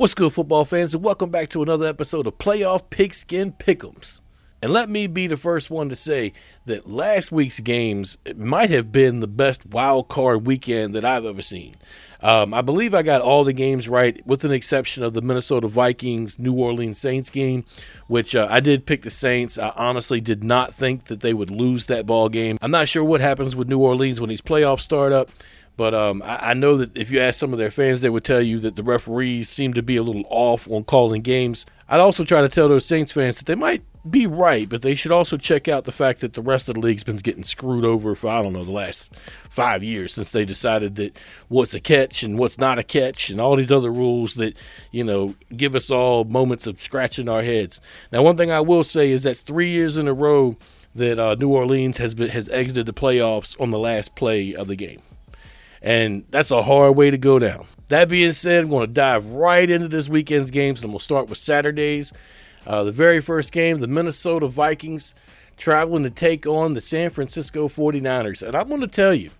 What's good, football fans, and welcome back to another episode of Playoff Pigskin Pick'ems. And let me be the first one to say that last week's games might have been the best wild card weekend that I've ever seen. Um, I believe I got all the games right, with an exception of the Minnesota Vikings New Orleans Saints game, which uh, I did pick the Saints. I honestly did not think that they would lose that ball game. I'm not sure what happens with New Orleans when these playoffs start up. But um, I, I, know that if you ask some of their fans, they would tell you that the referees seem to be a little off on calling games. I'd also try to tell those Saints fans that they might be right, but they should also check out the fact that the rest of the league's been getting screwed over for, I don't know, the last five years since they decided that what's a catch and what's not a catch and all these other rules that, you know, give us all moments of scratching our heads. Now, one thing I will say is that's three years in a row that uh, New Orleans has been, has exited the playoffs on the last play of the game. And that's a hard way to go down. That being said, I'm going to dive right into this weekend's games, and we'll start with Saturdays. Uh, the very first game, the Minnesota Vikings traveling to take on the San Francisco 49ers. And I'm going to tell you,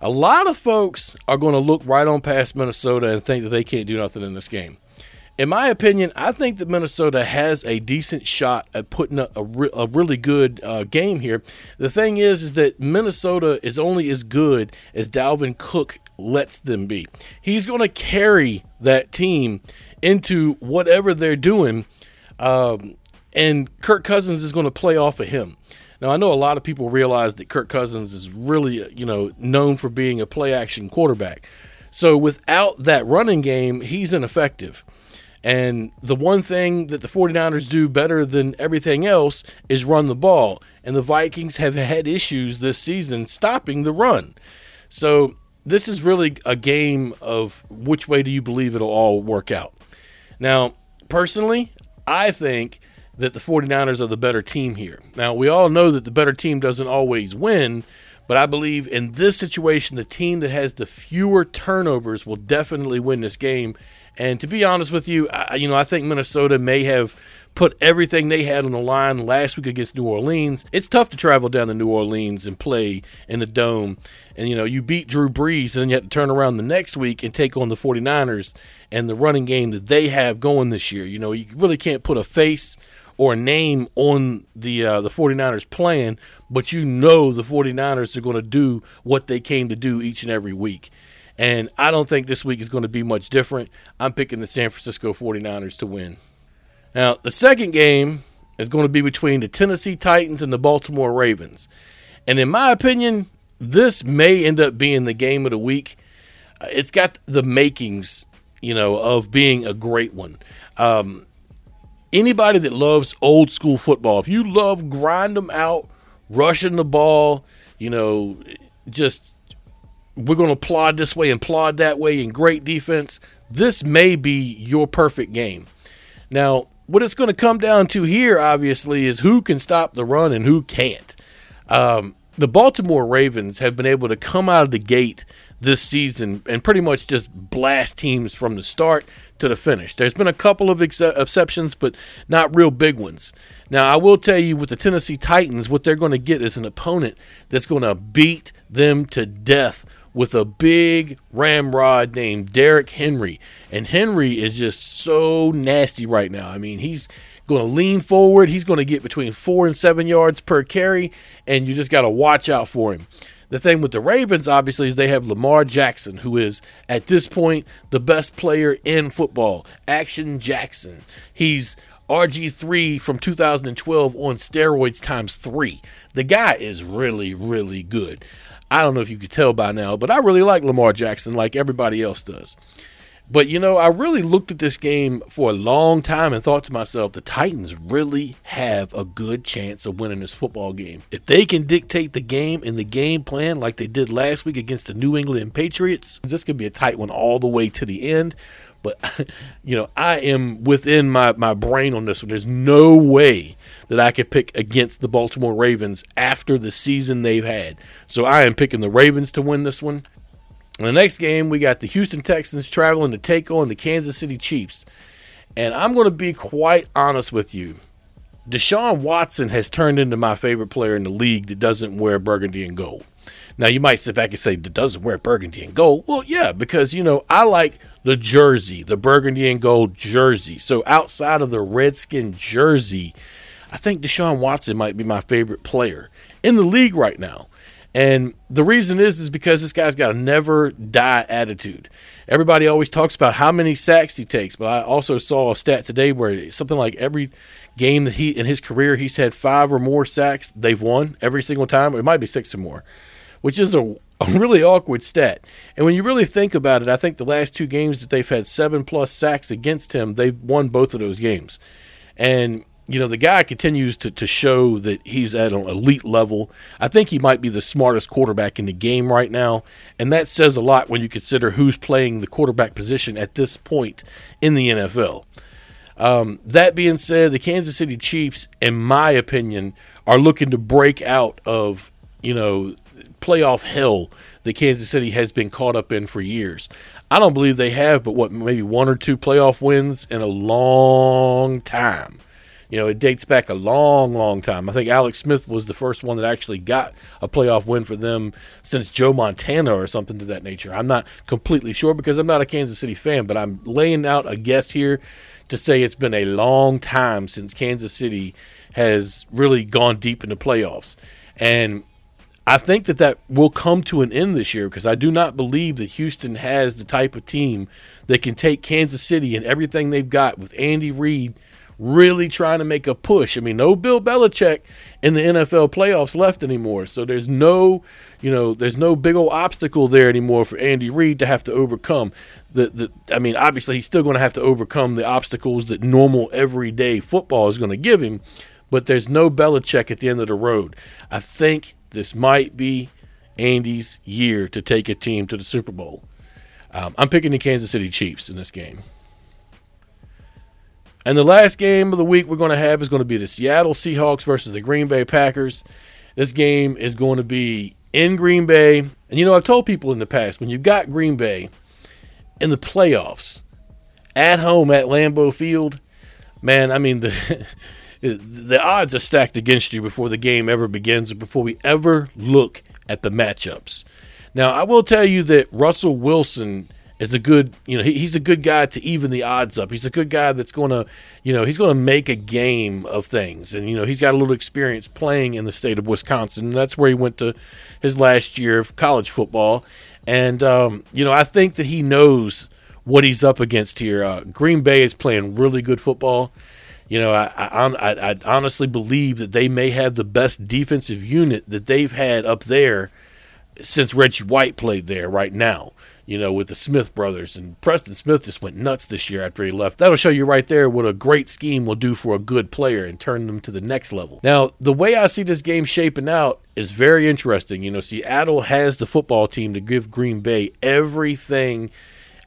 a lot of folks are going to look right on past Minnesota and think that they can't do nothing in this game in my opinion, I think that Minnesota has a decent shot at putting a, a, re- a really good uh, game here. The thing is, is that Minnesota is only as good as Dalvin Cook lets them be. He's going to carry that team into whatever they're doing, um, and Kirk Cousins is going to play off of him. Now, I know a lot of people realize that Kirk Cousins is really, you know, known for being a play action quarterback. So without that running game, he's ineffective. And the one thing that the 49ers do better than everything else is run the ball. And the Vikings have had issues this season stopping the run. So this is really a game of which way do you believe it'll all work out. Now, personally, I think that the 49ers are the better team here. Now, we all know that the better team doesn't always win, but I believe in this situation, the team that has the fewer turnovers will definitely win this game and to be honest with you, I, you know, I think Minnesota may have put everything they had on the line last week against New Orleans. It's tough to travel down to New Orleans and play in the dome. And, you know, you beat Drew Brees, and then you have to turn around the next week and take on the 49ers and the running game that they have going this year. You know, you really can't put a face or a name on the uh, the 49ers plan, but you know the 49ers are going to do what they came to do each and every week. And I don't think this week is going to be much different. I'm picking the San Francisco 49ers to win. Now, the second game is going to be between the Tennessee Titans and the Baltimore Ravens. And in my opinion, this may end up being the game of the week. It's got the makings, you know, of being a great one. Um, anybody that loves old school football, if you love grind them out, rushing the ball, you know, just we're going to plod this way and plod that way in great defense, this may be your perfect game. Now, what it's going to come down to here, obviously, is who can stop the run and who can't. Um, the Baltimore Ravens have been able to come out of the gate this season and pretty much just blast teams from the start to the finish. There's been a couple of ex- exceptions, but not real big ones. Now, I will tell you with the Tennessee Titans, what they're going to get is an opponent that's going to beat them to death with a big ramrod named Derrick Henry. And Henry is just so nasty right now. I mean, he's going to lean forward. He's going to get between four and seven yards per carry, and you just got to watch out for him. The thing with the Ravens, obviously, is they have Lamar Jackson, who is at this point the best player in football. Action Jackson. He's RG3 from 2012 on steroids times three. The guy is really, really good. I don't know if you could tell by now, but I really like Lamar Jackson like everybody else does. But you know, I really looked at this game for a long time and thought to myself, the Titans really have a good chance of winning this football game. If they can dictate the game and the game plan like they did last week against the New England Patriots, this could be a tight one all the way to the end. But you know, I am within my, my brain on this one. There's no way that I could pick against the Baltimore Ravens after the season they've had. So I am picking the Ravens to win this one. In the next game, we got the Houston Texans traveling to take on the Kansas City Chiefs. And I'm going to be quite honest with you. Deshaun Watson has turned into my favorite player in the league that doesn't wear burgundy and gold. Now, you might sit back and say, that doesn't wear burgundy and gold. Well, yeah, because, you know, I like the jersey, the burgundy and gold jersey. So outside of the Redskin jersey, I think Deshaun Watson might be my favorite player in the league right now. And the reason is is because this guy's got a never die attitude. Everybody always talks about how many sacks he takes, but I also saw a stat today where something like every game that he in his career he's had five or more sacks, they've won every single time. It might be six or more, which is a, a really awkward stat. And when you really think about it, I think the last two games that they've had seven plus sacks against him, they've won both of those games. And you know, the guy continues to, to show that he's at an elite level. I think he might be the smartest quarterback in the game right now. And that says a lot when you consider who's playing the quarterback position at this point in the NFL. Um, that being said, the Kansas City Chiefs, in my opinion, are looking to break out of, you know, playoff hell that Kansas City has been caught up in for years. I don't believe they have, but what, maybe one or two playoff wins in a long time. You know, it dates back a long, long time. I think Alex Smith was the first one that actually got a playoff win for them since Joe Montana or something to that nature. I'm not completely sure because I'm not a Kansas City fan, but I'm laying out a guess here to say it's been a long time since Kansas City has really gone deep in the playoffs. And I think that that will come to an end this year because I do not believe that Houston has the type of team that can take Kansas City and everything they've got with Andy Reid really trying to make a push. I mean, no Bill Belichick in the NFL playoffs left anymore. So there's no, you know, there's no big old obstacle there anymore for Andy Reid to have to overcome. The, the I mean, obviously he's still going to have to overcome the obstacles that normal everyday football is going to give him, but there's no Belichick at the end of the road. I think this might be Andy's year to take a team to the Super Bowl. Um, I'm picking the Kansas City Chiefs in this game. And the last game of the week we're going to have is going to be the Seattle Seahawks versus the Green Bay Packers. This game is going to be in Green Bay. And you know, I've told people in the past when you've got Green Bay in the playoffs at home at Lambeau Field, man, I mean, the. the odds are stacked against you before the game ever begins, before we ever look at the matchups. Now, I will tell you that Russell Wilson is a good, you know, he, he's a good guy to even the odds up. He's a good guy that's going to, you know, he's going to make a game of things. And, you know, he's got a little experience playing in the state of Wisconsin. And that's where he went to his last year of college football. And, um, you know, I think that he knows what he's up against here. Uh, Green Bay is playing really good football. You know, I, I, I, honestly believe that they may have the best defensive unit that they've had up there since Reggie White played there right now you know, with the Smith brothers. And Preston Smith just went nuts this year after he left. That'll show you right there what a great scheme will do for a good player and turn them to the next level. Now, the way I see this game shaping out is very interesting. You know, Seattle has the football team to give Green Bay everything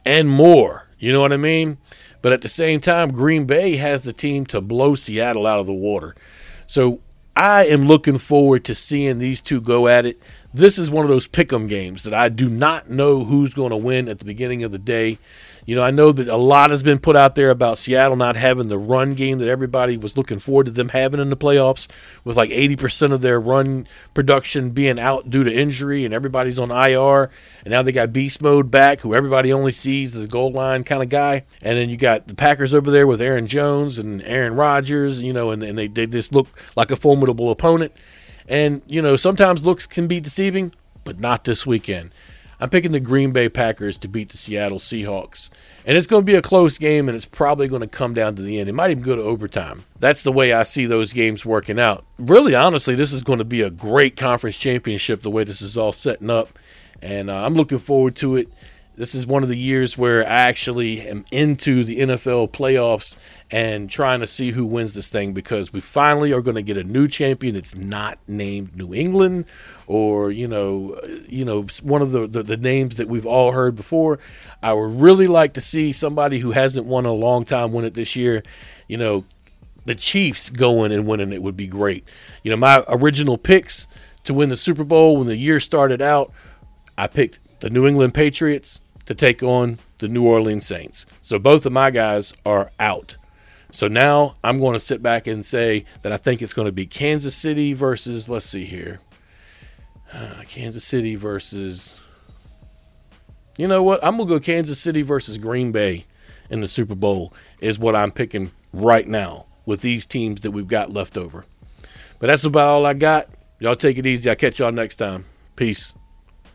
and more. You know what I mean? But at the same time, Green Bay has the team to blow Seattle out of the water. So I am looking forward to seeing these two go at it this is one of those pick 'em games that I do not know who's going to win at the beginning of the day. You know, I know that a lot has been put out there about Seattle not having the run game that everybody was looking forward to them having in the playoffs, with like 80% of their run production being out due to injury, and everybody's on IR. And now they got beast mode back, who everybody only sees as a goal line kind of guy. And then you got the Packers over there with Aaron Jones and Aaron Rodgers, you know, and, and they, they just look like a formidable opponent. And, you know, sometimes looks can be deceiving, but not this weekend. I'm picking the Green Bay Packers to beat the Seattle Seahawks. And it's going to be a close game, and it's probably going to come down to the end. It might even go to overtime. That's the way I see those games working out. Really, honestly, this is going to be a great conference championship the way this is all setting up. And uh, I'm looking forward to it. This is one of the years where I actually am into the NFL playoffs and trying to see who wins this thing because we finally are going to get a new champion. It's not named New England or you know, you know, one of the, the, the names that we've all heard before. I would really like to see somebody who hasn't won a long time win it this year. You know, the Chiefs going and winning it would be great. You know, my original picks to win the Super Bowl when the year started out, I picked the New England Patriots to take on the New Orleans Saints. So both of my guys are out. So now I'm going to sit back and say that I think it's going to be Kansas City versus, let's see here, uh, Kansas City versus, You know what? I'm gonna go Kansas City versus Green Bay in the Super Bowl is what I'm picking right now with these teams that we've got left over. But that's about all I got. Y'all take it easy. I'll catch y'all next time. Peace.